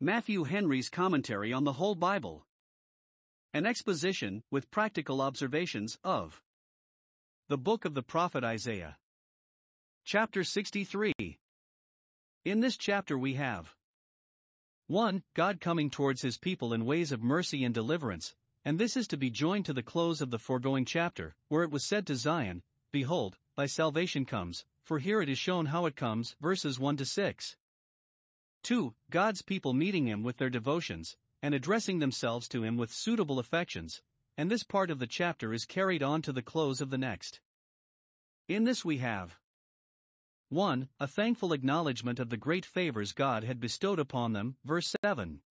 Matthew Henry's Commentary on the Whole Bible. An exposition, with practical observations, of the book of the prophet Isaiah. Chapter 63. In this chapter we have 1. God coming towards his people in ways of mercy and deliverance, and this is to be joined to the close of the foregoing chapter, where it was said to Zion, Behold, thy salvation comes, for here it is shown how it comes, verses 1 to 6. 2. God's people meeting Him with their devotions, and addressing themselves to Him with suitable affections, and this part of the chapter is carried on to the close of the next. In this we have 1. A thankful acknowledgement of the great favors God had bestowed upon them, verse 7.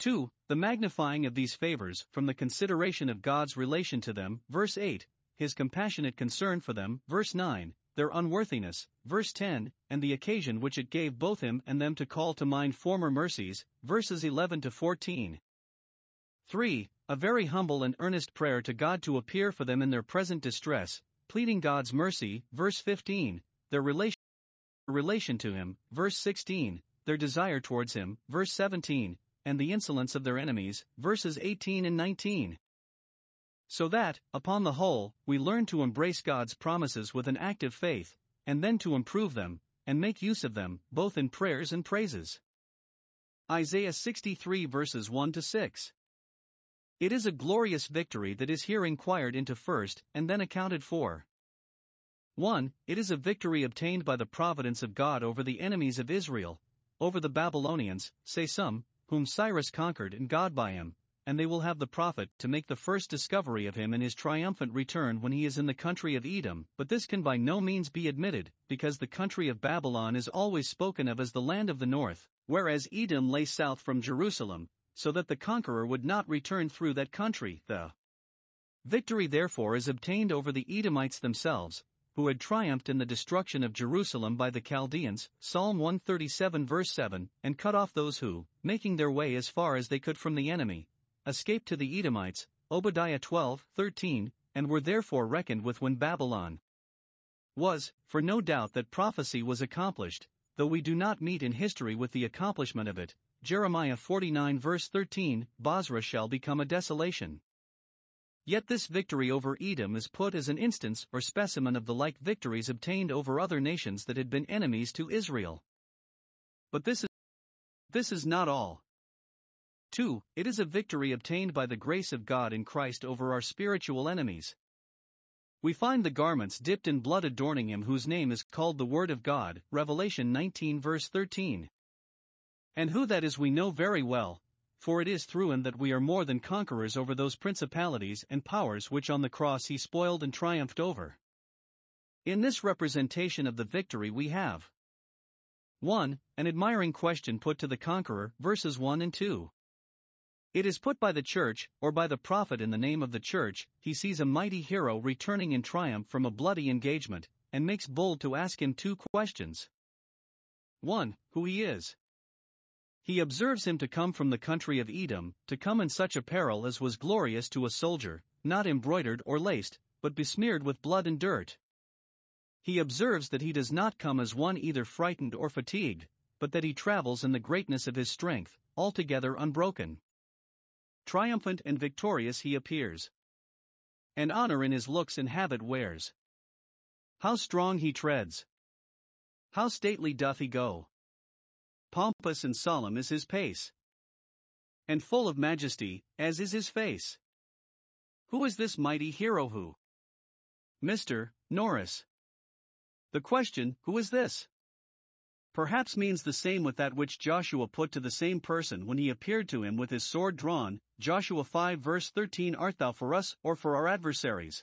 2. The magnifying of these favors from the consideration of God's relation to them, verse 8, His compassionate concern for them, verse 9, their unworthiness, verse 10, and the occasion which it gave both him and them to call to mind former mercies, verses 11 to 14. 3. A very humble and earnest prayer to God to appear for them in their present distress, pleading God's mercy, verse 15, their relation, relation to Him, verse 16, their desire towards Him, verse 17, and the insolence of their enemies, verses 18 and 19. So that, upon the whole, we learn to embrace God's promises with an active faith, and then to improve them, and make use of them, both in prayers and praises. Isaiah 63 verses 1 to 6. It is a glorious victory that is here inquired into first and then accounted for. 1. It is a victory obtained by the providence of God over the enemies of Israel, over the Babylonians, say some, whom Cyrus conquered and God by him, and they will have the prophet to make the first discovery of him in his triumphant return when he is in the country of Edom. But this can by no means be admitted, because the country of Babylon is always spoken of as the land of the north, whereas Edom lay south from Jerusalem, so that the conqueror would not return through that country. The victory, therefore, is obtained over the Edomites themselves, who had triumphed in the destruction of Jerusalem by the Chaldeans, Psalm 137 verse 7, and cut off those who, making their way as far as they could from the enemy, escaped to the Edomites, Obadiah 12, 13, and were therefore reckoned with when Babylon was, for no doubt that prophecy was accomplished, though we do not meet in history with the accomplishment of it. Jeremiah 49 verse 13, Bozrah shall become a desolation. Yet this victory over Edom is put as an instance or specimen of the like victories obtained over other nations that had been enemies to Israel. But this is, this is not all. 2. It is a victory obtained by the grace of God in Christ over our spiritual enemies. We find the garments dipped in blood adorning him whose name is called the Word of God, Revelation 19 verse 13. And who that is we know very well, for it is through him that we are more than conquerors over those principalities and powers which on the cross he spoiled and triumphed over. In this representation of the victory we have 1. An admiring question put to the conqueror, verses 1 and 2. It is put by the church, or by the prophet in the name of the church, he sees a mighty hero returning in triumph from a bloody engagement, and makes bold to ask him two questions. 1. Who he is. He observes him to come from the country of Edom, to come in such apparel as was glorious to a soldier, not embroidered or laced, but besmeared with blood and dirt. He observes that he does not come as one either frightened or fatigued, but that he travels in the greatness of his strength, altogether unbroken triumphant and victorious he appears. And honor in his looks and habit wears. How strong he treads! How stately doth he go! Pompous and solemn is his pace, and full of majesty, as is his face. Who is this mighty hero who? Mr. Norris. The question, who is this? Perhaps means the same with that which Joshua put to the same person when he appeared to him with his sword drawn, Joshua 5 verse 13 Art thou for us, or for our adversaries?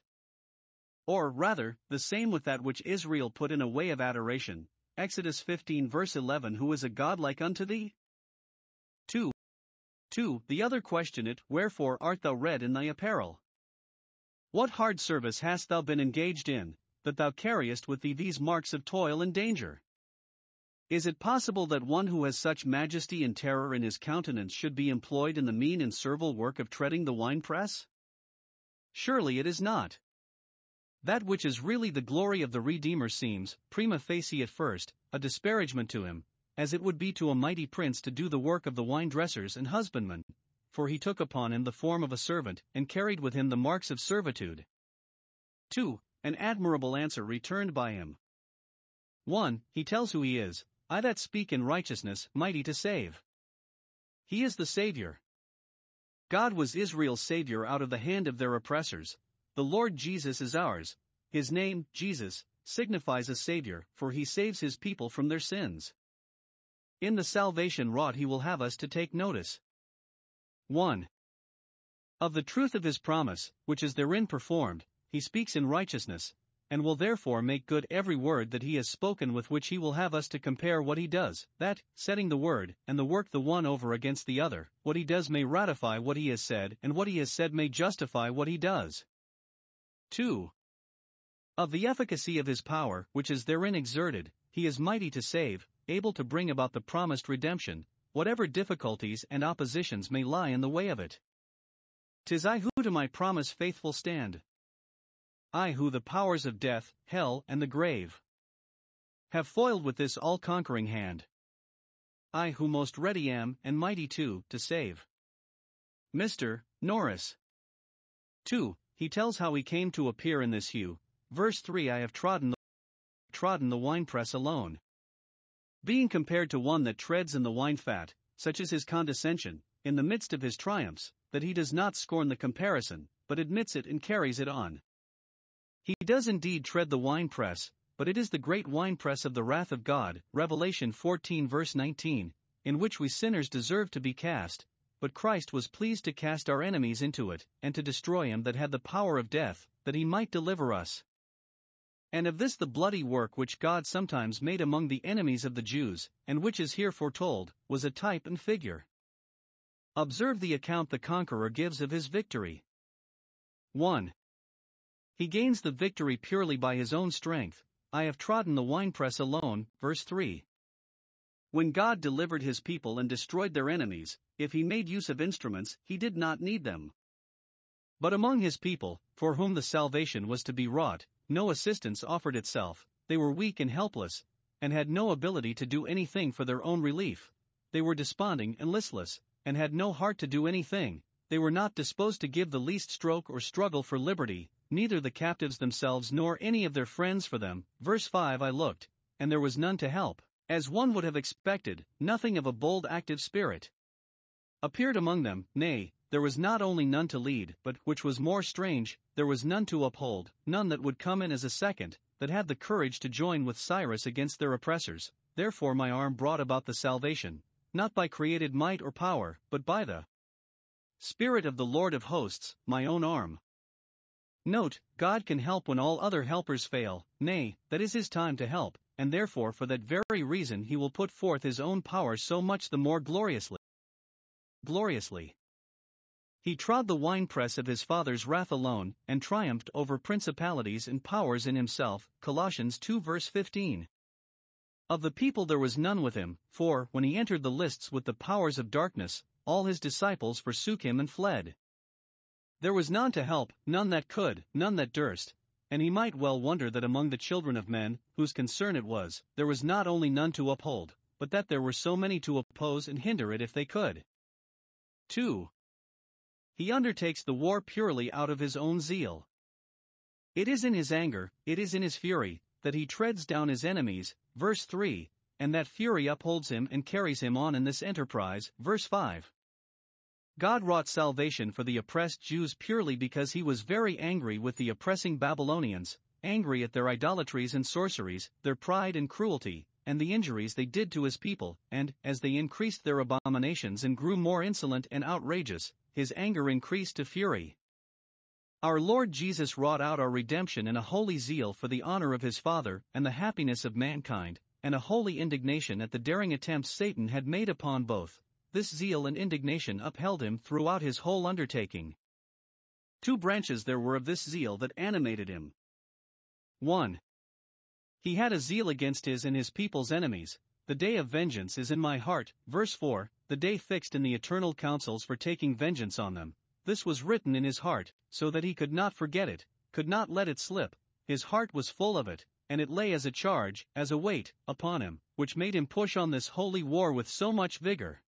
Or, rather, the same with that which Israel put in a way of adoration, Exodus 15 verse 11 Who is a God like unto thee? 2. 2. The other question it, Wherefore art thou red in thy apparel? What hard service hast thou been engaged in, that thou carriest with thee these marks of toil and danger? Is it possible that one who has such majesty and terror in his countenance should be employed in the mean and servile work of treading the winepress? Surely it is not. That which is really the glory of the Redeemer seems, prima facie at first, a disparagement to him, as it would be to a mighty prince to do the work of the wine dressers and husbandmen, for he took upon him the form of a servant, and carried with him the marks of servitude. 2. An admirable answer returned by him. 1. He tells who he is I that speak in righteousness, mighty to save. He is the Savior. God was Israel's Savior out of the hand of their oppressors. The Lord Jesus is ours. His name, Jesus, signifies a Savior, for he saves his people from their sins. In the salvation wrought, he will have us to take notice. 1. Of the truth of his promise, which is therein performed, he speaks in righteousness, and will therefore make good every word that he has spoken with which he will have us to compare what he does, that, setting the word, and the work the one over against the other, what he does may ratify what he has said, and what he has said may justify what he does. 2. Of the efficacy of his power, which is therein exerted, he is mighty to save, able to bring about the promised redemption, whatever difficulties and oppositions may lie in the way of it. Tis I who to my promise faithful stand. I who the powers of death, hell, and the grave have foiled with this all conquering hand. I who most ready am, and mighty too, to save. Mr. Norris. 2. He tells how he came to appear in this hue. Verse 3 I have trodden the, trodden the winepress alone. Being compared to one that treads in the wine fat, such is his condescension, in the midst of his triumphs, that he does not scorn the comparison, but admits it and carries it on. He does indeed tread the winepress, but it is the great winepress of the wrath of God, Revelation 14 verse 19, in which we sinners deserve to be cast, but Christ was pleased to cast our enemies into it, and to destroy him that had the power of death, that he might deliver us. And of this the bloody work which God sometimes made among the enemies of the Jews, and which is here foretold, was a type and figure. Observe the account the conqueror gives of his victory. 1. He gains the victory purely by his own strength. I have trodden the winepress alone. Verse 3. When God delivered his people and destroyed their enemies, if he made use of instruments, he did not need them. But among his people, for whom the salvation was to be wrought, no assistance offered itself, they were weak and helpless, and had no ability to do anything for their own relief. They were desponding and listless, and had no heart to do anything, they were not disposed to give the least stroke or struggle for liberty, neither the captives themselves nor any of their friends for them. Verse 5 I looked, and there was none to help, as one would have expected, nothing of a bold active spirit. Appeared among them, nay, there was not only none to lead, but, which was more strange, there was none to uphold, none that would come in as a second, that had the courage to join with Cyrus against their oppressors. Therefore, my arm brought about the salvation, not by created might or power, but by the Spirit of the Lord of hosts, my own arm. Note, God can help when all other helpers fail, nay, that is his time to help, and therefore for that very reason he will put forth his own power so much the more gloriously. Gloriously. He trod the winepress of his father's wrath alone, and triumphed over principalities and powers in himself. Colossians 2 verse 15. Of the people there was none with him, for, when he entered the lists with the powers of darkness, all his disciples forsook him and fled. There was none to help, none that could, none that durst, and he might well wonder that among the children of men, whose concern it was, there was not only none to uphold, but that there were so many to oppose and hinder it if they could. 2. He undertakes the war purely out of his own zeal. It is in his anger, it is in his fury, that he treads down his enemies, verse 3, and that fury upholds him and carries him on in this enterprise, verse 5. God wrought salvation for the oppressed Jews purely because he was very angry with the oppressing Babylonians, angry at their idolatries and sorceries, their pride and cruelty, and the injuries they did to his people, and, as they increased their abominations and grew more insolent and outrageous, his anger increased to fury. Our Lord Jesus wrought out our redemption in a holy zeal for the honor of his Father and the happiness of mankind, and a holy indignation at the daring attempts Satan had made upon both this zeal and indignation upheld him throughout his whole undertaking. Two branches there were of this zeal that animated him. 1. He had a zeal against his and his people's enemies. The day of vengeance is in my heart. Verse 4 The day fixed in the eternal counsels for taking vengeance on them. This was written in his heart, so that he could not forget it, could not let it slip. His heart was full of it, and it lay as a charge, as a weight, upon him, which made him push on this holy war with so much vigor.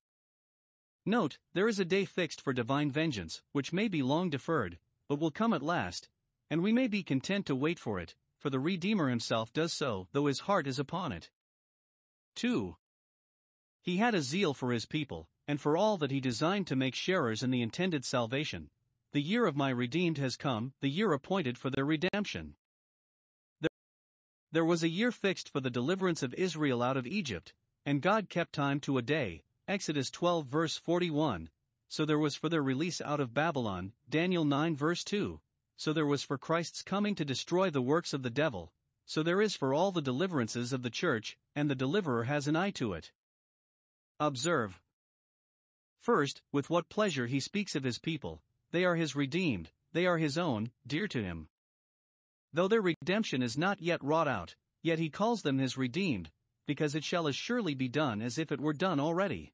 Note, there is a day fixed for divine vengeance, which may be long deferred, but will come at last, and we may be content to wait for it, for the Redeemer himself does so, though his heart is upon it. 2. He had a zeal for his people, and for all that he designed to make sharers in the intended salvation. The year of my redeemed has come, the year appointed for their redemption. There, was a year fixed for the deliverance of Israel out of Egypt, and God kept time to a day. Exodus 12 verse 41. So there was for their release out of Babylon, Daniel 9 verse 2. So there was for Christ's coming to destroy the works of the devil. So there is for all the deliverances of the church, and the deliverer has an eye to it. Observe. First, with what pleasure he speaks of his people, they are his redeemed, they are his own, dear to him. Though their redemption is not yet wrought out, yet he calls them his redeemed, because it shall as surely be done as if it were done already.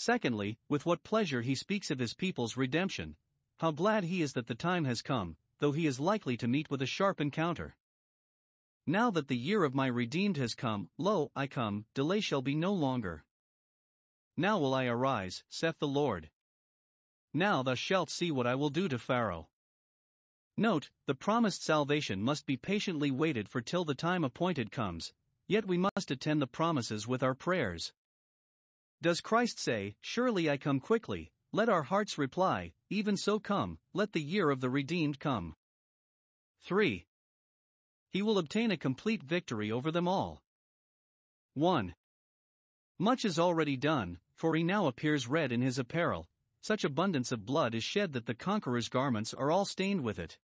Secondly, with what pleasure he speaks of his people's redemption, how glad he is that the time has come, though he is likely to meet with a sharp encounter. Now that the year of my redeemed has come, lo, I come, delay shall be no longer. Now will I arise, saith the Lord. Now thou shalt see what I will do to Pharaoh. Note, the promised salvation must be patiently waited for till the time appointed comes, yet we must attend the promises with our prayers. Does Christ say, Surely I come quickly? Let our hearts reply, Even so come, let the year of the redeemed come. 3. He will obtain a complete victory over them all. 1. Much is already done, for he now appears red in his apparel, such abundance of blood is shed that the conqueror's garments are all stained with it.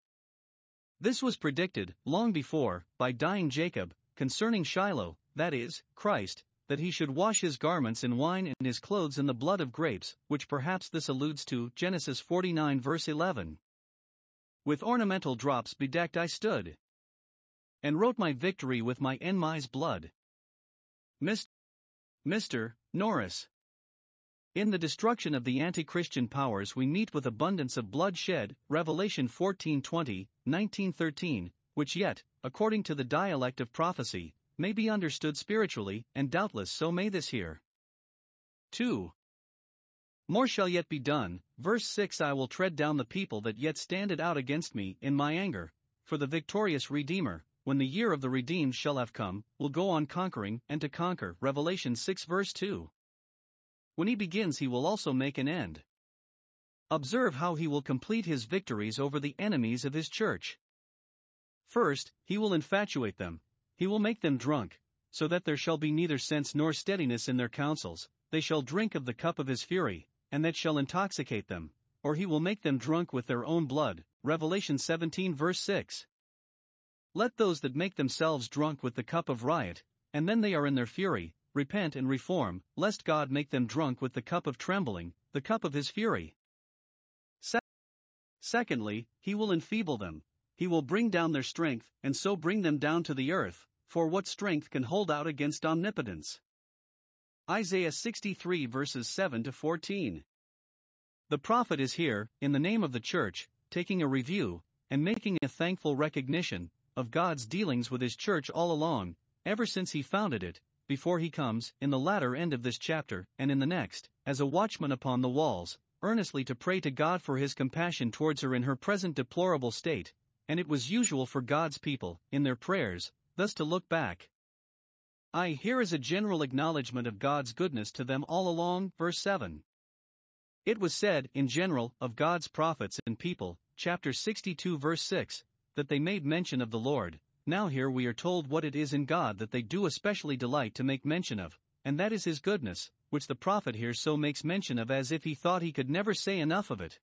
This was predicted, long before, by dying Jacob, concerning Shiloh, that is, Christ, that he should wash his garments in wine and his clothes in the blood of grapes, which perhaps this alludes to Genesis 49 verse 11. With ornamental drops bedecked I stood, and wrote my victory with my enemy's blood. Mr. Mr. Norris. In the destruction of the anti-Christian powers we meet with abundance of bloodshed, Revelation 14:20, 1913, which yet, according to the dialect of prophecy, may be understood spiritually, and doubtless so may this here. 2. More shall yet be done, verse 6 I will tread down the people that yet standed out against me in my anger, for the victorious Redeemer, when the year of the redeemed shall have come, will go on conquering and to conquer. Revelation 6 verse 2. When he begins, he will also make an end. Observe how he will complete his victories over the enemies of his church. First, he will infatuate them, he will make them drunk, so that there shall be neither sense nor steadiness in their counsels, they shall drink of the cup of his fury, and that shall intoxicate them, or he will make them drunk with their own blood. Revelation 17 verse 6. Let those that make themselves drunk with the cup of riot, and then they are in their fury, repent and reform, lest God make them drunk with the cup of trembling, the cup of his fury. Se- Secondly, he will enfeeble them, he will bring down their strength, and so bring them down to the earth, for what strength can hold out against omnipotence? Isaiah 63 verses 7 to 14. The prophet is here, in the name of the church, taking a review, and making a thankful recognition, of God's dealings with his church all along, ever since he founded it, before he comes, in the latter end of this chapter, and in the next, as a watchman upon the walls, earnestly to pray to God for his compassion towards her in her present deplorable state, and it was usual for God's people, in their prayers, thus to look back. I here is a general acknowledgement of God's goodness to them all along, verse 7. It was said, in general, of God's prophets and people, chapter 62, verse 6, that they made mention of the Lord, now here we are told what it is in God that they do especially delight to make mention of, and that is His goodness, which the prophet here so makes mention of as if he thought he could never say enough of it.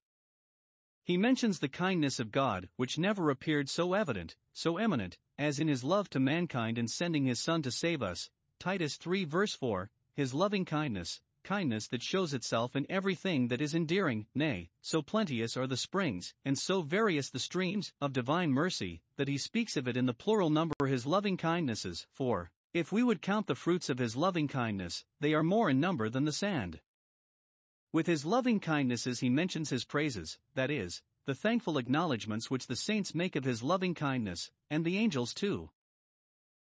He mentions the kindness of God, which never appeared so evident, so eminent, as in his love to mankind in sending his Son to save us. Titus 3 verse 4, his loving kindness, kindness that shows itself in everything that is endearing, nay, so plenteous are the springs, and so various the streams, of divine mercy, that he speaks of it in the plural number his loving kindnesses, for, if we would count the fruits of his loving kindness, they are more in number than the sand. With his loving kindnesses he mentions his praises, that is, the thankful acknowledgments which the saints make of his loving kindness, and the angels too.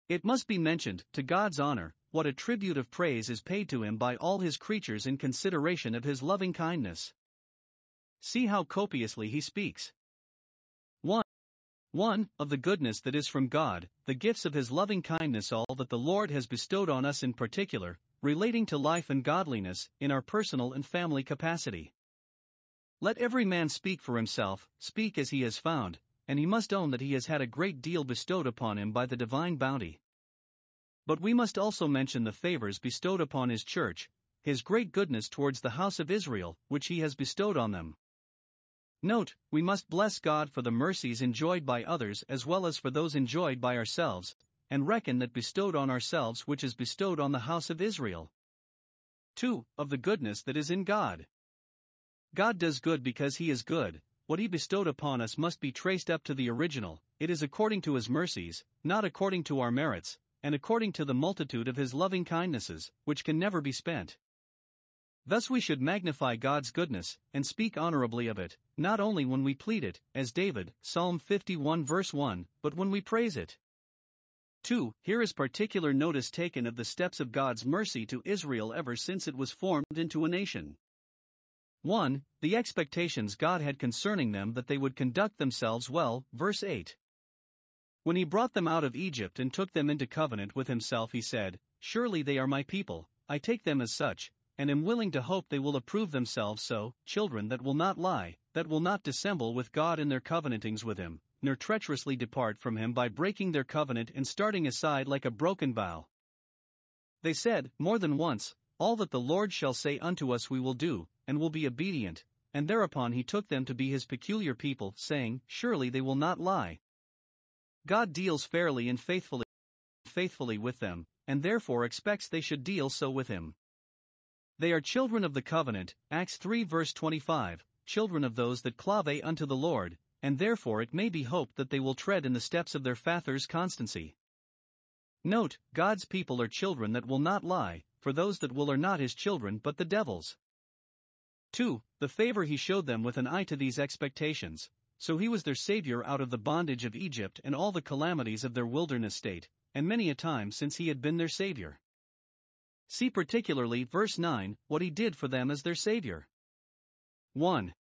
It must be mentioned, to God's honor, what a tribute of praise is paid to him by all his creatures in consideration of his loving kindness. See how copiously he speaks. 1. 1. Of the goodness that is from God, the gifts of his loving kindness, all that the Lord has bestowed on us in particular, relating to life and godliness, in our personal and family capacity. Let every man speak for himself, speak as he has found, and he must own that he has had a great deal bestowed upon him by the divine bounty. But we must also mention the favors bestowed upon his church, his great goodness towards the house of Israel, which he has bestowed on them. Note, we must bless God for the mercies enjoyed by others as well as for those enjoyed by ourselves, and reckon that bestowed on ourselves which is bestowed on the house of Israel. 2. Of the goodness that is in God. God does good because he is good, what he bestowed upon us must be traced up to the original, it is according to his mercies, not according to our merits, and according to the multitude of his loving kindnesses, which can never be spent. Thus we should magnify God's goodness, and speak honorably of it, not only when we plead it, as David, Psalm 51 verse 1, but when we praise it. 2. Here is particular notice taken of the steps of God's mercy to Israel ever since it was formed into a nation. 1. The expectations God had concerning them that they would conduct themselves well, verse 8. When he brought them out of Egypt and took them into covenant with himself, he said, Surely they are my people, I take them as such, and am willing to hope they will approve themselves so, children that will not lie, that will not dissemble with God in their covenantings with him, nor treacherously depart from him by breaking their covenant and starting aside like a broken vow. They said, more than once, All that the Lord shall say unto us we will do, and will be obedient. And thereupon he took them to be his peculiar people, saying, Surely they will not lie. God deals fairly and faithfully, faithfully with them, and therefore expects they should deal so with him. They are children of the covenant, Acts 3 verse 25, children of those that clave unto the Lord, and therefore it may be hoped that they will tread in the steps of their father's constancy. Note, God's people are children that will not lie, for those that will are not his children but the devil's. 2. The favor he showed them with an eye to these expectations. So he was their Savior out of the bondage of Egypt and all the calamities of their wilderness state, and many a time since he had been their Savior. See particularly verse 9 what he did for them as their Savior. 1.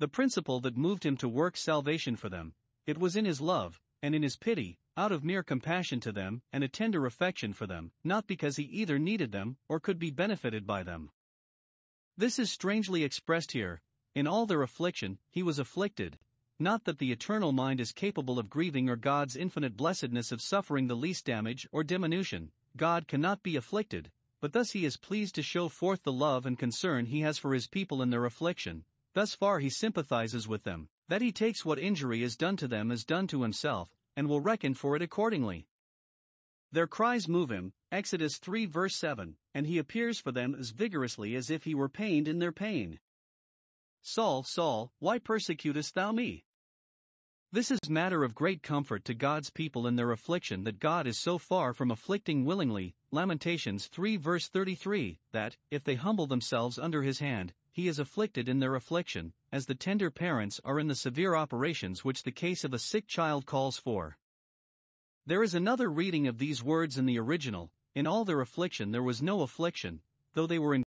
The principle that moved him to work salvation for them, it was in his love, and in his pity, out of mere compassion to them and a tender affection for them, not because he either needed them or could be benefited by them. This is strangely expressed here. In all their affliction, he was afflicted. Not that the eternal mind is capable of grieving or God's infinite blessedness of suffering the least damage or diminution. God cannot be afflicted, but thus he is pleased to show forth the love and concern he has for his people in their affliction. Thus far he sympathizes with them, that he takes what injury is done to them as done to himself, and will reckon for it accordingly. Their cries move him, Exodus 3 verse 7, and he appears for them as vigorously as if he were pained in their pain. Saul, Saul, why persecutest thou me? This is matter of great comfort to God's people in their affliction that God is so far from afflicting willingly, Lamentations 3 verse 33, that, if they humble themselves under his hand, he is afflicted in their affliction, as the tender parents are in the severe operations which the case of a sick child calls for. There is another reading of these words in the original. In all their affliction there was no affliction, though they were in,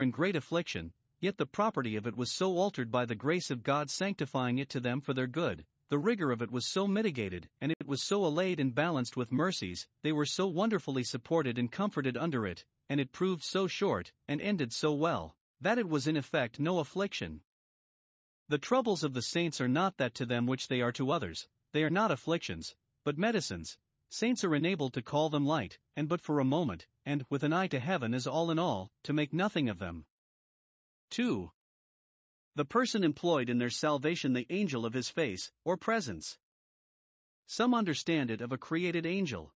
in great affliction, yet the property of it was so altered by the grace of God sanctifying it to them for their good, the rigor of it was so mitigated, and it was so allayed and balanced with mercies, they were so wonderfully supported and comforted under it, and it proved so short, and ended so well, that it was in effect no affliction. The troubles of the saints are not that to them which they are to others, they are not afflictions, but medicines, saints are enabled to call them light, and but for a moment, and, with an eye to heaven as all in all, to make nothing of them. 2. The person employed in their salvation the angel of his face, or presence. Some understand it of a created angel.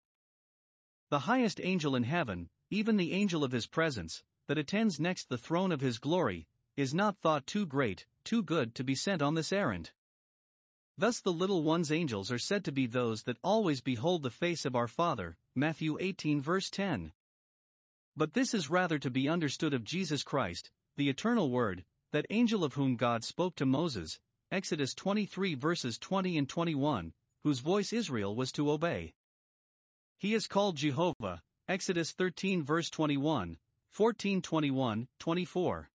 The highest angel in heaven, even the angel of his presence, that attends next the throne of his glory, is not thought too great, too good to be sent on this errand. Thus the little ones' angels are said to be those that always behold the face of our Father, Matthew 18 verse 10. But this is rather to be understood of Jesus Christ, the eternal Word, that angel of whom God spoke to Moses, Exodus 23 verses 20 and 21, whose voice Israel was to obey. He is called Jehovah, Exodus 13 verse 21, 14 21, 24.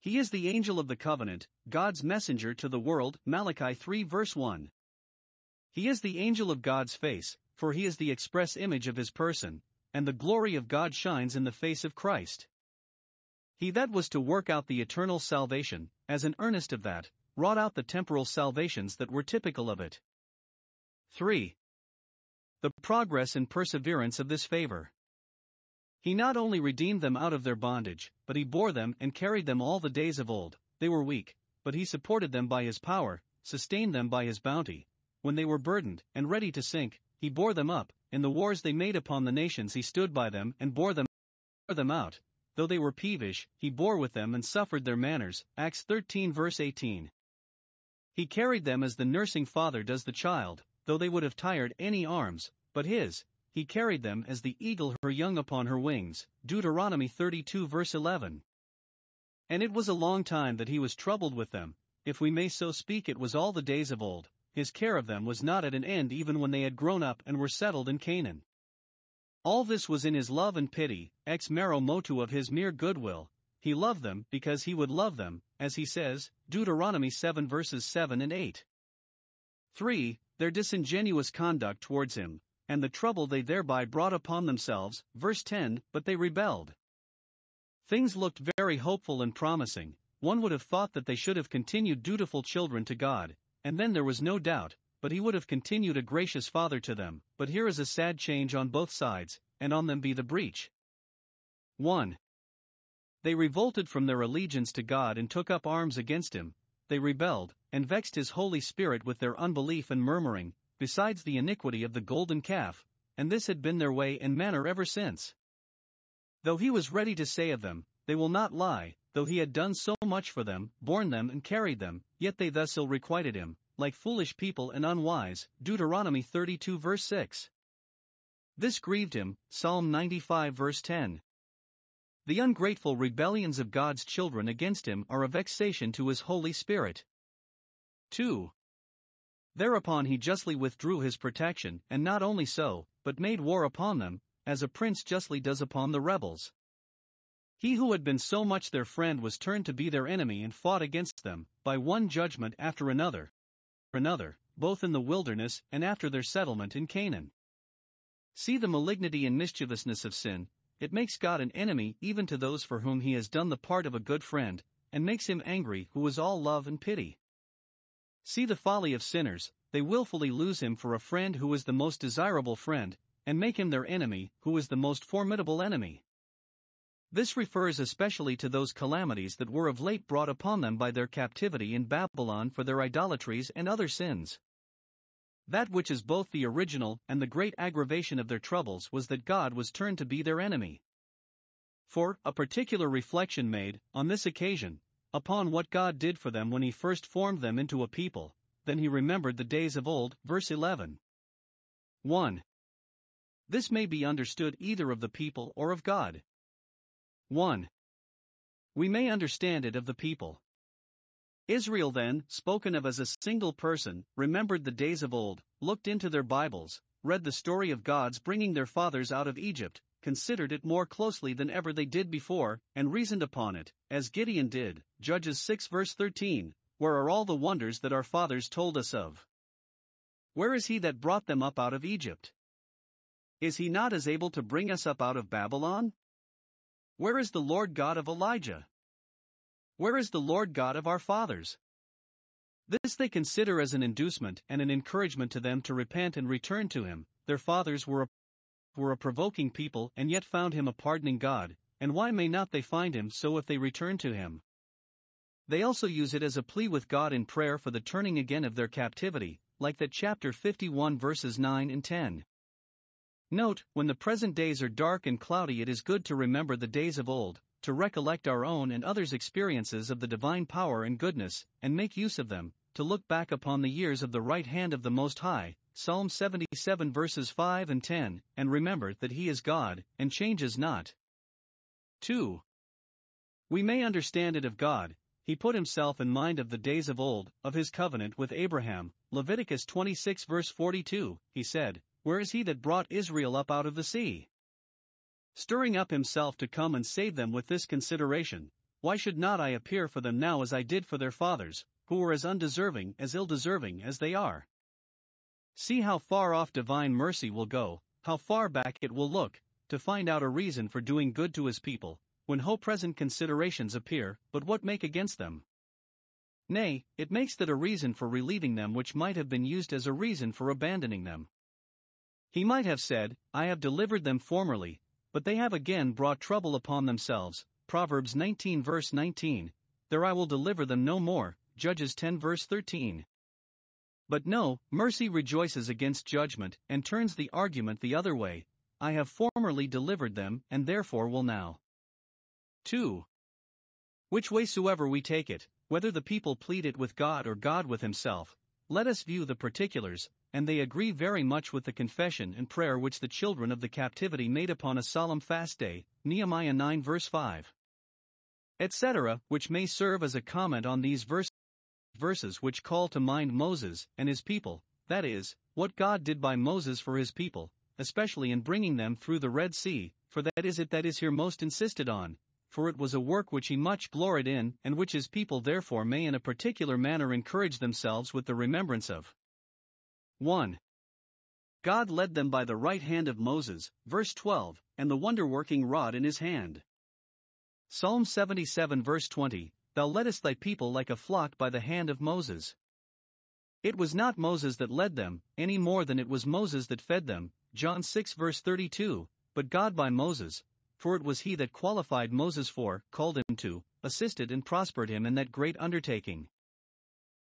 He is the angel of the covenant, God's messenger to the world, Malachi 3 verse 1. He is the angel of God's face, for he is the express image of his person, and the glory of God shines in the face of Christ. He that was to work out the eternal salvation, as an earnest of that, wrought out the temporal salvations that were typical of it. 3. The progress and perseverance of this favor. He not only redeemed them out of their bondage, but he bore them and carried them all the days of old. They were weak, but he supported them by his power, sustained them by his bounty. When they were burdened and ready to sink, he bore them up. In the wars they made upon the nations, he stood by them and bore them, bore them out. Though they were peevish, he bore with them and suffered their manners. Acts 13 verse 18. He carried them as the nursing father does the child, though they would have tired any arms, but his, he carried them as the eagle her young upon her wings. Deuteronomy 32 verse 11. And it was a long time that he was troubled with them, if we may so speak, it was all the days of old. His care of them was not at an end even when they had grown up and were settled in Canaan. All this was in his love and pity, ex mero motu of his mere goodwill. He loved them because he would love them, as he says, Deuteronomy 7 verses 7 and 8. 3. Their disingenuous conduct towards him, and the trouble they thereby brought upon themselves. Verse 10 But they rebelled. Things looked very hopeful and promising, one would have thought that they should have continued dutiful children to God, and then there was no doubt, but he would have continued a gracious father to them. But here is a sad change on both sides, and on them be the breach. 1. They revolted from their allegiance to God and took up arms against him, they rebelled, and vexed his Holy Spirit with their unbelief and murmuring, besides the iniquity of the golden calf, and this had been their way and manner ever since. Though he was ready to say of them, They will not lie, though he had done so much for them, borne them and carried them, yet they thus ill requited him, like foolish people and unwise. Deuteronomy 32 verse 6. This grieved him, Psalm 95 verse 10. The ungrateful rebellions of God's children against him are a vexation to his Holy Spirit. 2. Thereupon he justly withdrew his protection, and not only so, but made war upon them, as a prince justly does upon the rebels. He who had been so much their friend was turned to be their enemy and fought against them, by one judgment after another. Another, both in the wilderness and after their settlement in Canaan. See the malignity and mischievousness of sin, it makes God an enemy even to those for whom he has done the part of a good friend, and makes him angry who is all love and pity. See the folly of sinners, they wilfully lose him for a friend who is the most desirable friend, and make him their enemy, who is the most formidable enemy. This refers especially to those calamities that were of late brought upon them by their captivity in Babylon for their idolatries and other sins. That which is both the original and the great aggravation of their troubles was that God was turned to be their enemy. For, a particular reflection made, on this occasion, upon what God did for them when He first formed them into a people, then He remembered the days of old. Verse 11. 1. This may be understood either of the people or of God. 1. We may understand it of the people. Israel, then, spoken of as a single person, remembered the days of old, looked into their Bibles, read the story of God's bringing their fathers out of Egypt, considered it more closely than ever they did before, and reasoned upon it, as Gideon did. Judges 6 verse 13 Where are all the wonders that our fathers told us of? Where is he that brought them up out of Egypt? Is he not as able to bring us up out of Babylon? Where is the Lord God of Elijah? Where is the Lord God of our fathers? This they consider as an inducement and an encouragement to them to repent and return to him. Their fathers were a were a provoking people and yet found him a pardoning God, and why may not they find him so if they return to him? They also use it as a plea with God in prayer for the turning again of their captivity, like that chapter 51 verses 9 and 10. Note, when the present days are dark and cloudy, it is good to remember the days of old, to recollect our own and others' experiences of the divine power and goodness, and make use of them, to look back upon the years of the right hand of the Most High, Psalm 77 verses 5 and 10, and remember that He is God, and changes not. 2. We may understand it of God, He put Himself in mind of the days of old, of His covenant with Abraham, Leviticus 26 verse 42, He said, where is he that brought Israel up out of the sea? Stirring up himself to come and save them with this consideration, why should not I appear for them now as I did for their fathers, who were as undeserving as ill deserving as they are? See how far off divine mercy will go, how far back it will look, to find out a reason for doing good to his people, when whole present considerations appear, but what make against them? Nay, it makes that a reason for relieving them which might have been used as a reason for abandoning them. He might have said, I have delivered them formerly, but they have again brought trouble upon themselves. Proverbs 19 verse 19. There I will deliver them no more. Judges 10 verse 13. But no, mercy rejoices against judgment and turns the argument the other way. I have formerly delivered them and therefore will now. 2. Which way soever we take it, whether the people plead it with God or God with himself, let us view the particulars, and they agree very much with the confession and prayer which the children of the captivity made upon a solemn fast day, Nehemiah 9 verse 5. Etc., which may serve as a comment on these verses verses which call to mind Moses and his people, that is, what God did by Moses for his people, especially in bringing them through the Red Sea, for that is it that is here most insisted on, for it was a work which he much gloried in, and which his people therefore may in a particular manner encourage themselves with the remembrance of. 1. God led them by the right hand of Moses, verse 12, and the wonder working rod in his hand. Psalm 77, verse 20 Thou leddest thy people like a flock by the hand of Moses. It was not Moses that led them, any more than it was Moses that fed them, John 6 verse 32, but God by Moses, for it was he that qualified Moses for, called him to, assisted and prospered him in that great undertaking.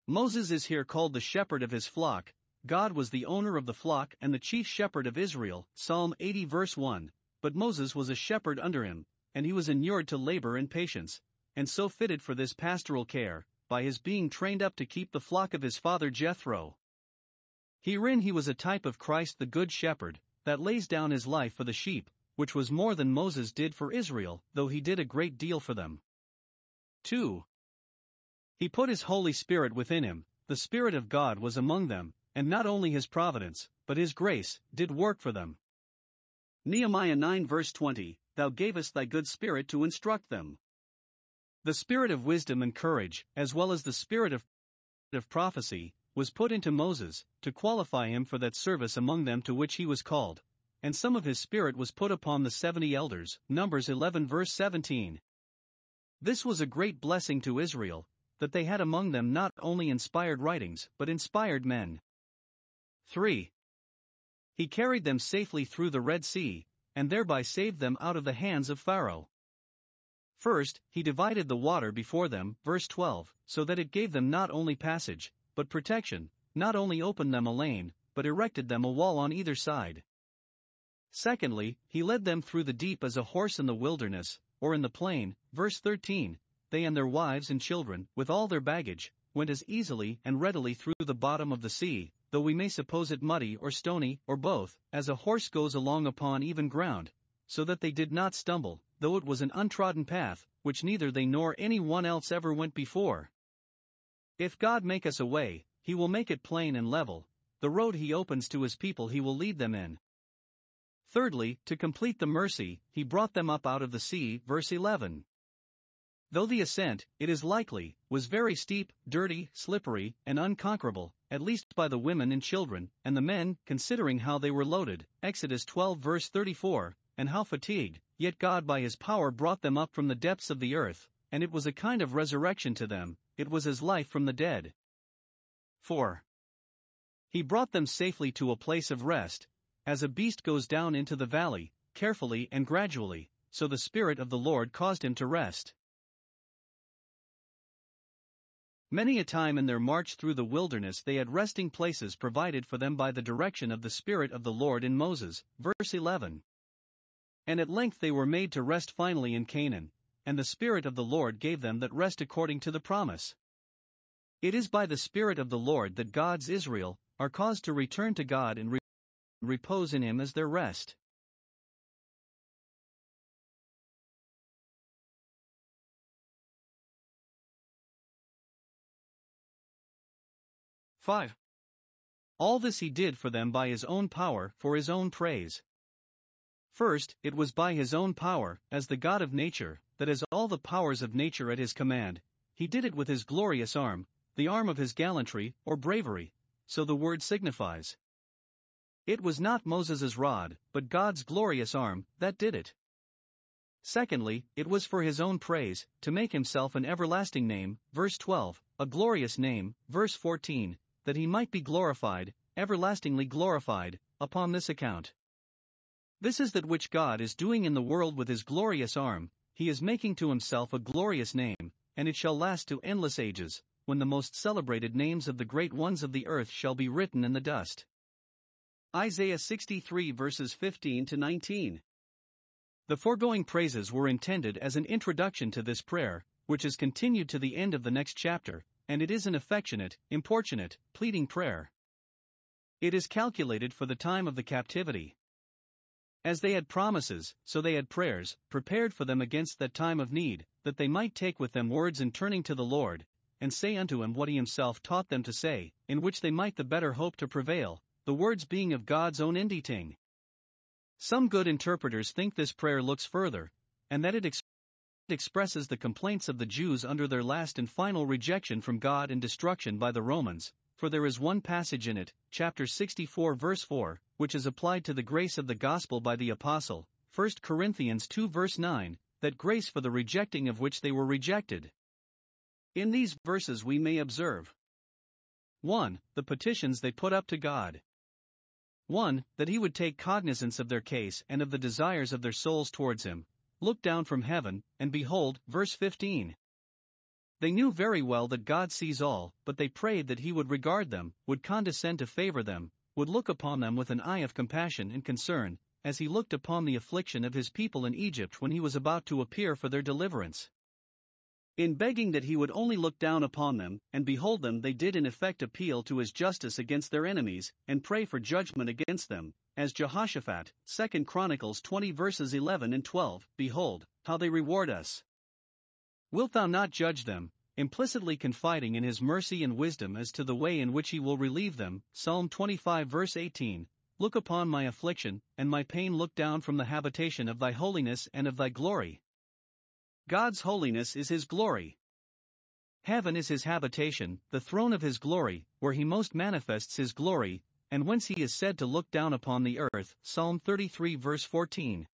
Moses is here called the shepherd of his flock, God was the owner of the flock and the chief shepherd of Israel, Psalm 80 verse 1, but Moses was a shepherd under him, and he was inured to labor and patience, and so fitted for this pastoral care, by his being trained up to keep the flock of his father Jethro. Herein he was a type of Christ the Good Shepherd, that lays down his life for the sheep, which was more than Moses did for Israel, though he did a great deal for them. 2. He put his Holy Spirit within him, the Spirit of God was among them, and not only his providence, but his grace, did work for them. Nehemiah 9 verse 20 Thou gavest thy good Spirit to instruct them. The spirit of wisdom and courage, as well as the spirit of, of prophecy, was put into Moses, to qualify him for that service among them to which he was called. And some of his spirit was put upon the seventy elders, Numbers 11 verse 17. This was a great blessing to Israel, that they had among them not only inspired writings, but inspired men. 3. He carried them safely through the Red Sea, and thereby saved them out of the hands of Pharaoh. First, he divided the water before them, verse 12, so that it gave them not only passage, but protection, not only opened them a lane, but erected them a wall on either side. Secondly, he led them through the deep as a horse in the wilderness, or in the plain, verse 13, they and their wives and children, with all their baggage, went as easily and readily through the bottom of the sea, though we may suppose it muddy or stony, or both, as a horse goes along upon even ground, so that they did not stumble, though it was an untrodden path, which neither they nor any one else ever went before. If God make us a way, he will make it plain and level, the road he opens to his people he will lead them in. Thirdly, to complete the mercy, he brought them up out of the sea, verse 11. Though the ascent, it is likely, was very steep, dirty, slippery, and unconquerable, at least by the women and children, and the men, considering how they were loaded, Exodus 12 verse 34, and how fatigued, yet God by his power brought them up from the depths of the earth, and it was a kind of resurrection to them, it was as life from the dead. 4. He brought them safely to a place of rest, as a beast goes down into the valley, carefully and gradually, so the Spirit of the Lord caused him to rest. Many a time in their march through the wilderness they had resting places provided for them by the direction of the Spirit of the Lord in Moses, verse 11. And at length they were made to rest finally in Canaan, and the Spirit of the Lord gave them that rest according to the promise. It is by the Spirit of the Lord that God's Israel are caused to return to God and re- repose in Him as their rest. Five. All this he did for them by his own power, for his own praise. First, it was by his own power, as the God of nature, that has all the powers of nature at his command, he did it with his glorious arm, the arm of his gallantry, or bravery, so the word signifies. It was not Moses's rod, but God's glorious arm, that did it. Secondly, it was for his own praise, to make himself an everlasting name, verse 12, a glorious name, verse 14, that he might be glorified, everlastingly glorified, upon this account. This is that which God is doing in the world with his glorious arm, he is making to himself a glorious name, and it shall last to endless ages, when the most celebrated names of the great ones of the earth shall be written in the dust. Isaiah 63 verses 15 to 19. The foregoing praises were intended as an introduction to this prayer, which is continued to the end of the next chapter, and it is an affectionate, importunate, pleading prayer. It is calculated for the time of the captivity. As they had promises, so they had prayers, prepared for them against that time of need, that they might take with them words in turning to the Lord, and say unto him what he himself taught them to say, in which they might the better hope to prevail, the words being of God's own inditing. Some good interpreters think this prayer looks further, and that it ex- expresses the complaints of the Jews under their last and final rejection from God and destruction by the Romans, for there is one passage in it, chapter 64, verse 4, which is applied to the grace of the gospel by the apostle, 1 Corinthians 2, verse 9, that grace for the rejecting of which they were rejected. In these verses we may observe 1. The petitions they put up to God. 1. That he would take cognizance of their case and of the desires of their souls towards him, look down from heaven, and behold, verse 15. They knew very well that God sees all, but they prayed that he would regard them, would condescend to favor them, would look upon them with an eye of compassion and concern, as he looked upon the affliction of his people in Egypt when he was about to appear for their deliverance. In begging that he would only look down upon them, and behold them, they did in effect appeal to his justice against their enemies, and pray for judgment against them, as Jehoshaphat, 2 Chronicles 20 verses 11 and 12, Behold, how they reward us. Wilt thou not judge them, implicitly confiding in his mercy and wisdom as to the way in which he will relieve them, Psalm 25 verse 18, Look upon my affliction, and my pain look down from the habitation of thy holiness and of thy glory. God's holiness is his glory. Heaven is his habitation, the throne of his glory, where he most manifests his glory, and whence he is said to look down upon the earth. Psalm 33 verse 14.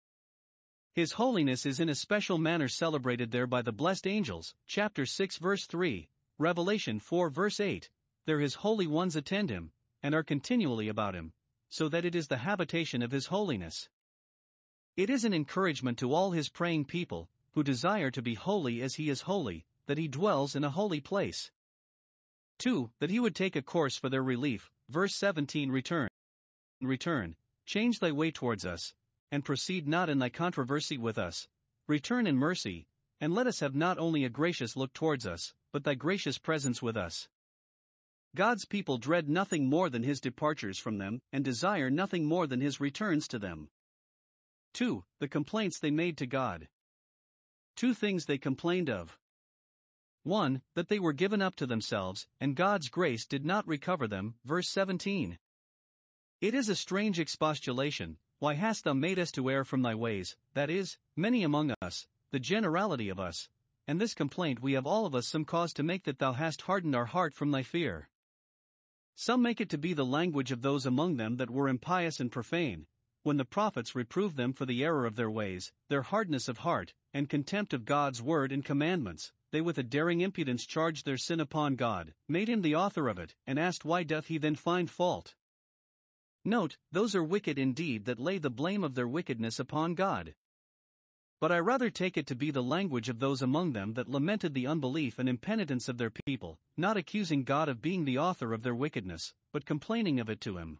His holiness is in a special manner celebrated there by the blessed angels, chapter 6 verse 3, Revelation 4 verse 8. There his holy ones attend him, and are continually about him, so that it is the habitation of his holiness. It is an encouragement to all his praying people, who desire to be holy as he is holy, that he dwells in a holy place. 2. That he would take a course for their relief. Verse 17 Return. Return, change thy way towards us, and proceed not in thy controversy with us. Return in mercy, and let us have not only a gracious look towards us, but thy gracious presence with us. God's people dread nothing more than his departures from them, and desire nothing more than his returns to them. 2. The complaints they made to God. Two things they complained of. 1. That they were given up to themselves, and God's grace did not recover them. Verse 17. It is a strange expostulation. Why hast thou made us to err from thy ways? That is, many among us, the generality of us. And this complaint we have all of us some cause to make that thou hast hardened our heart from thy fear. Some make it to be the language of those among them that were impious and profane, when the prophets reproved them for the error of their ways, their hardness of heart, and contempt of God's word and commandments, they with a daring impudence charged their sin upon God, made him the author of it, and asked why doth he then find fault? Note, those are wicked indeed that lay the blame of their wickedness upon God. But I rather take it to be the language of those among them that lamented the unbelief and impenitence of their people, not accusing God of being the author of their wickedness, but complaining of it to him.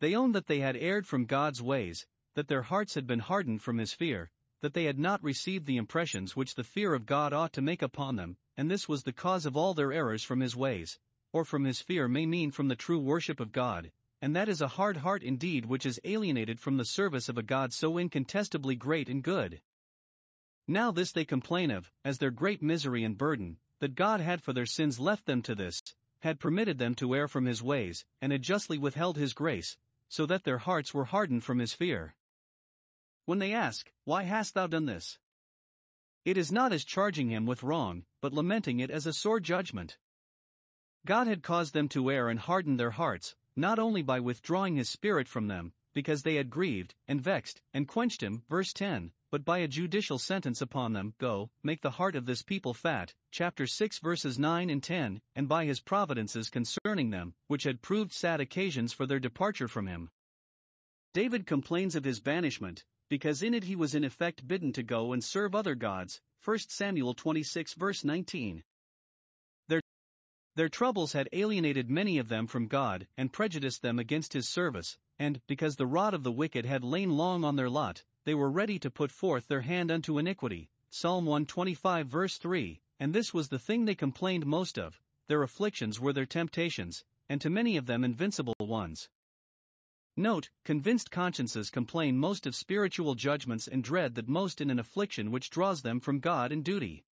They owned that they had erred from God's ways, that their hearts had been hardened from his fear, that they had not received the impressions which the fear of God ought to make upon them, and this was the cause of all their errors from his ways, or from his fear may mean from the true worship of God, and that is a hard heart indeed which is alienated from the service of a God so incontestably great and good. Now this they complain of, as their great misery and burden, that God had for their sins left them to this, had permitted them to err from his ways, and had justly withheld his grace, so that their hearts were hardened from his fear. When they ask, Why hast thou done this? It is not as charging him with wrong, but lamenting it as a sore judgment. God had caused them to err and harden their hearts, not only by withdrawing his spirit from them, because they had grieved, and vexed, and quenched him, verse 10, but by a judicial sentence upon them, Go, make the heart of this people fat, chapter 6 verses 9 and 10, and by his providences concerning them, which had proved sad occasions for their departure from him. David complains of his banishment, because in it he was in effect bidden to go and serve other gods, 1 Samuel 26 verse 19. Their, troubles had alienated many of them from God and prejudiced them against his service, and, because the rod of the wicked had lain long on their lot, they were ready to put forth their hand unto iniquity. Psalm 125 verse 3, and this was the thing they complained most of, their afflictions were their temptations, and to many of them invincible ones. Note, convinced consciences complain most of spiritual judgments and dread that most in an affliction which draws them from God and duty.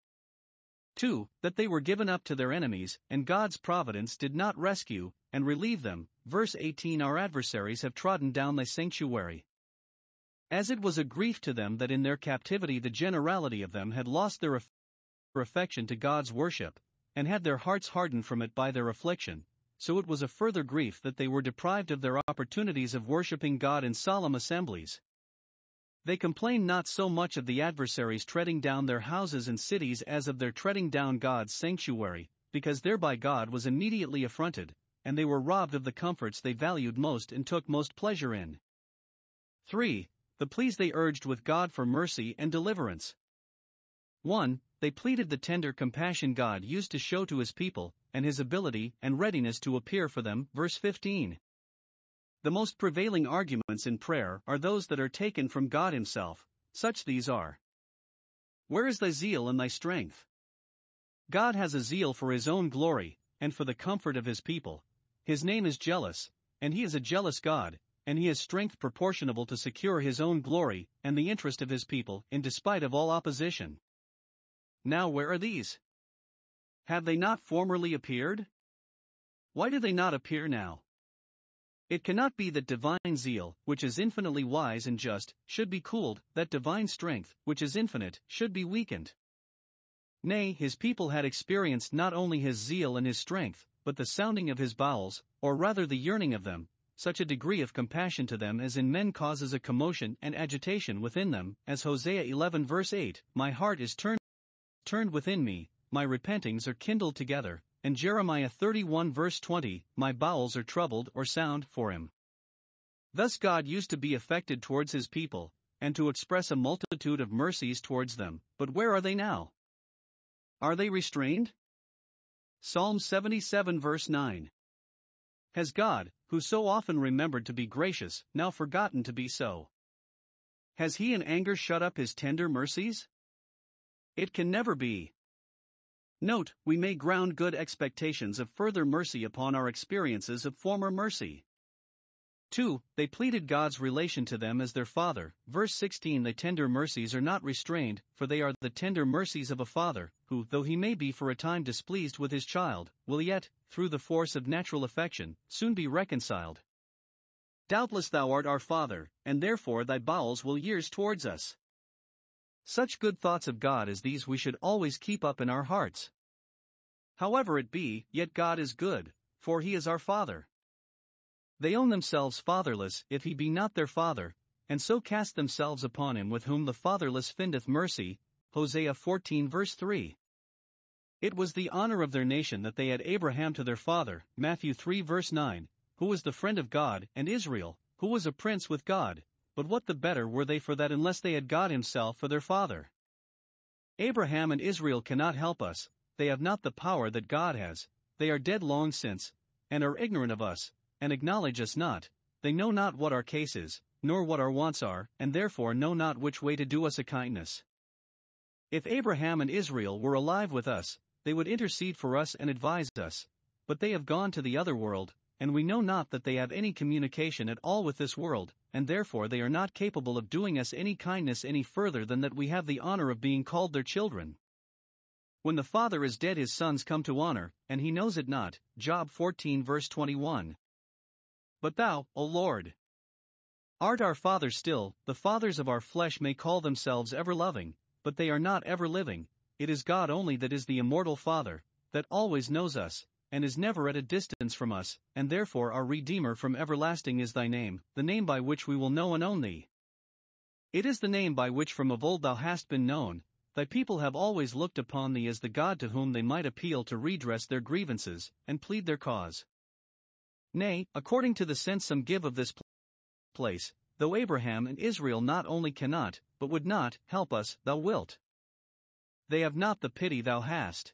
2. That they were given up to their enemies, and God's providence did not rescue and relieve them. Verse 18 Our adversaries have trodden down thy sanctuary. As it was a grief to them that in their captivity the generality of them had lost their affection to God's worship, and had their hearts hardened from it by their affliction, so it was a further grief that they were deprived of their opportunities of worshipping God in solemn assemblies. They complained not so much of the adversaries treading down their houses and cities as of their treading down God's sanctuary, because thereby God was immediately affronted, and they were robbed of the comforts they valued most and took most pleasure in. 3. The pleas they urged with God for mercy and deliverance. 1. They pleaded the tender compassion God used to show to his people, and his ability and readiness to appear for them. Verse 15. The most prevailing arguments in prayer are those that are taken from God Himself, such these are Where is thy zeal and thy strength? God has a zeal for His own glory, and for the comfort of His people. His name is jealous, and He is a jealous God, and He has strength proportionable to secure His own glory and the interest of His people, in despite of all opposition. Now, where are these? Have they not formerly appeared? Why do they not appear now? It cannot be that divine zeal, which is infinitely wise and just, should be cooled, that divine strength, which is infinite, should be weakened. Nay, his people had experienced not only his zeal and his strength, but the sounding of his bowels, or rather the yearning of them, such a degree of compassion to them as in men causes a commotion and agitation within them, as Hosea 11 verse 8, My heart is turned, turned within me, my repentings are kindled together, and Jeremiah 31 verse 20, my bowels are troubled or sound for him. Thus God used to be affected towards his people, and to express a multitude of mercies towards them, but where are they now? Are they restrained? Psalm 77 verse 9. Has God, who so often remembered to be gracious, now forgotten to be so? Has he in anger shut up his tender mercies? It can never be. Note, we may ground good expectations of further mercy upon our experiences of former mercy. 2. They pleaded God's relation to them as their father. Verse 16 The tender mercies are not restrained, for they are the tender mercies of a father, who, though he may be for a time displeased with his child, will yet, through the force of natural affection, soon be reconciled. Doubtless thou art our father, and therefore thy bowels will years towards us. Such good thoughts of God as these we should always keep up in our hearts. However it be, yet God is good, for he is our Father. They own themselves fatherless if he be not their father, and so cast themselves upon him with whom the fatherless findeth mercy. Hosea 14 verse 3. It was the honor of their nation that they had Abraham to their father, Matthew 3 verse 9, who was the friend of God, and Israel, who was a prince with God, but what the better were they for that unless they had God Himself for their father? Abraham and Israel cannot help us, they have not the power that God has, they are dead long since, and are ignorant of us, and acknowledge us not, they know not what our case is, nor what our wants are, and therefore know not which way to do us a kindness. If Abraham and Israel were alive with us, they would intercede for us and advise us, but they have gone to the other world, and we know not that they have any communication at all with this world, and therefore they are not capable of doing us any kindness any further than that we have the honor of being called their children. When the father is dead, his sons come to honor, and he knows it not. Job 14 verse 21. But thou, O Lord, art our Father still, the fathers of our flesh may call themselves ever loving, but they are not ever living, it is God only that is the immortal Father, that always knows us, and is never at a distance from us, and therefore our Redeemer from everlasting is thy name, the name by which we will know and own thee. It is the name by which from of old thou hast been known, thy people have always looked upon thee as the God to whom they might appeal to redress their grievances, and plead their cause. Nay, according to the sense some give of this place, though Abraham and Israel not only cannot, but would not, help us, thou wilt. They have not the pity thou hast.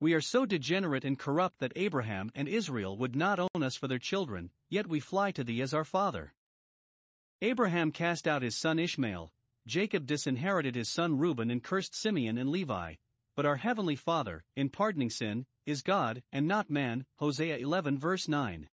We are so degenerate and corrupt that Abraham and Israel would not own us for their children, yet we fly to thee as our father. Abraham cast out his son Ishmael, Jacob disinherited his son Reuben and cursed Simeon and Levi, but our heavenly Father, in pardoning sin, is God, and not man. Hosea 11 verse 9.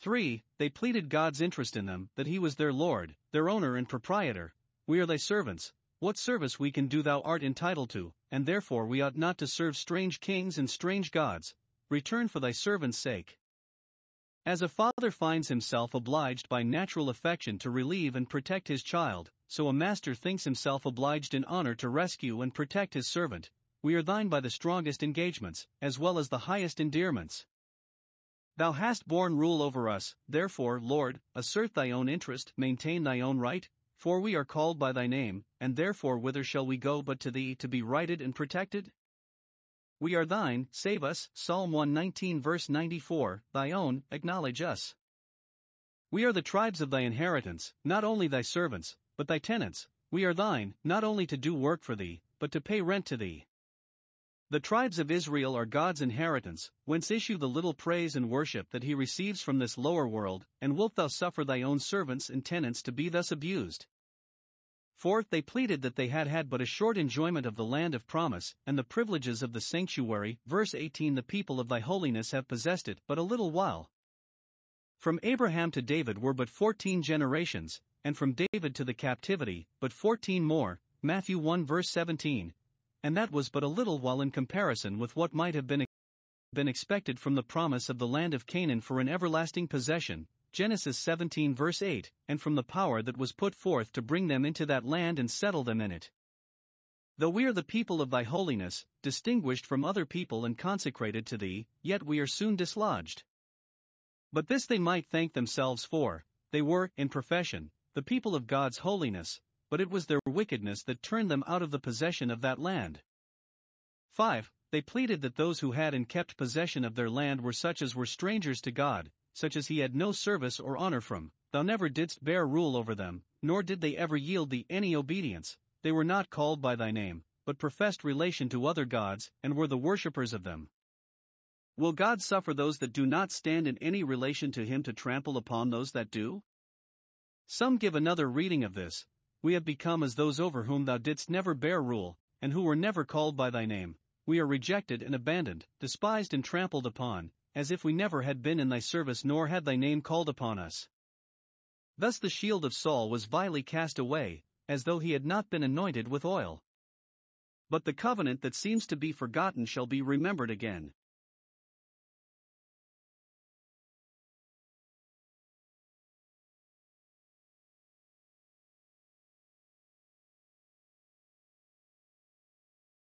3. They pleaded God's interest in them, that he was their Lord, their owner and proprietor. We are thy servants, what service we can do thou art entitled to, and therefore we ought not to serve strange kings and strange gods, return for thy servant's sake. As a father finds himself obliged by natural affection to relieve and protect his child, so a master thinks himself obliged in honor to rescue and protect his servant. We are thine by the strongest engagements, as well as the highest endearments. Thou hast borne rule over us, therefore, Lord, assert thy own interest, maintain thy own right, for we are called by thy name, and therefore whither shall we go but to thee to be righted and protected? We are thine, save us, Psalm 119 verse 94, thy own, acknowledge us. We are the tribes of thy inheritance, not only thy servants, but thy tenants, we are thine, not only to do work for thee, but to pay rent to thee. The tribes of Israel are God's inheritance, whence issue the little praise and worship that he receives from this lower world, and wilt thou suffer thy own servants and tenants to be thus abused? Fourth, they pleaded that they had had but a short enjoyment of the land of promise, and the privileges of the sanctuary. Verse 18 The people of thy holiness have possessed it but a little while. From Abraham to David were but fourteen generations, and from David to the captivity, but fourteen more. Matthew 1 verse 17 and that was but a little while in comparison with what might have been, been expected from the promise of the land of Canaan for an everlasting possession, Genesis 17 verse 8, and from the power that was put forth to bring them into that land and settle them in it. Though we are the people of thy holiness, distinguished from other people and consecrated to thee, yet we are soon dislodged. But this they might thank themselves for, they were, in profession, the people of God's holiness, but it was their wickedness that turned them out of the possession of that land. 5. They pleaded that those who had and kept possession of their land were such as were strangers to God, such as he had no service or honor from. Thou never didst bear rule over them, nor did they ever yield thee any obedience. They were not called by thy name, but professed relation to other gods, and were the worshippers of them. Will God suffer those that do not stand in any relation to him to trample upon those that do? Some give another reading of this we have become as those over whom thou didst never bear rule, and who were never called by thy name. We are rejected and abandoned, despised and trampled upon, as if we never had been in thy service nor had thy name called upon us. Thus the shield of Saul was vilely cast away, as though he had not been anointed with oil. But the covenant that seems to be forgotten shall be remembered again.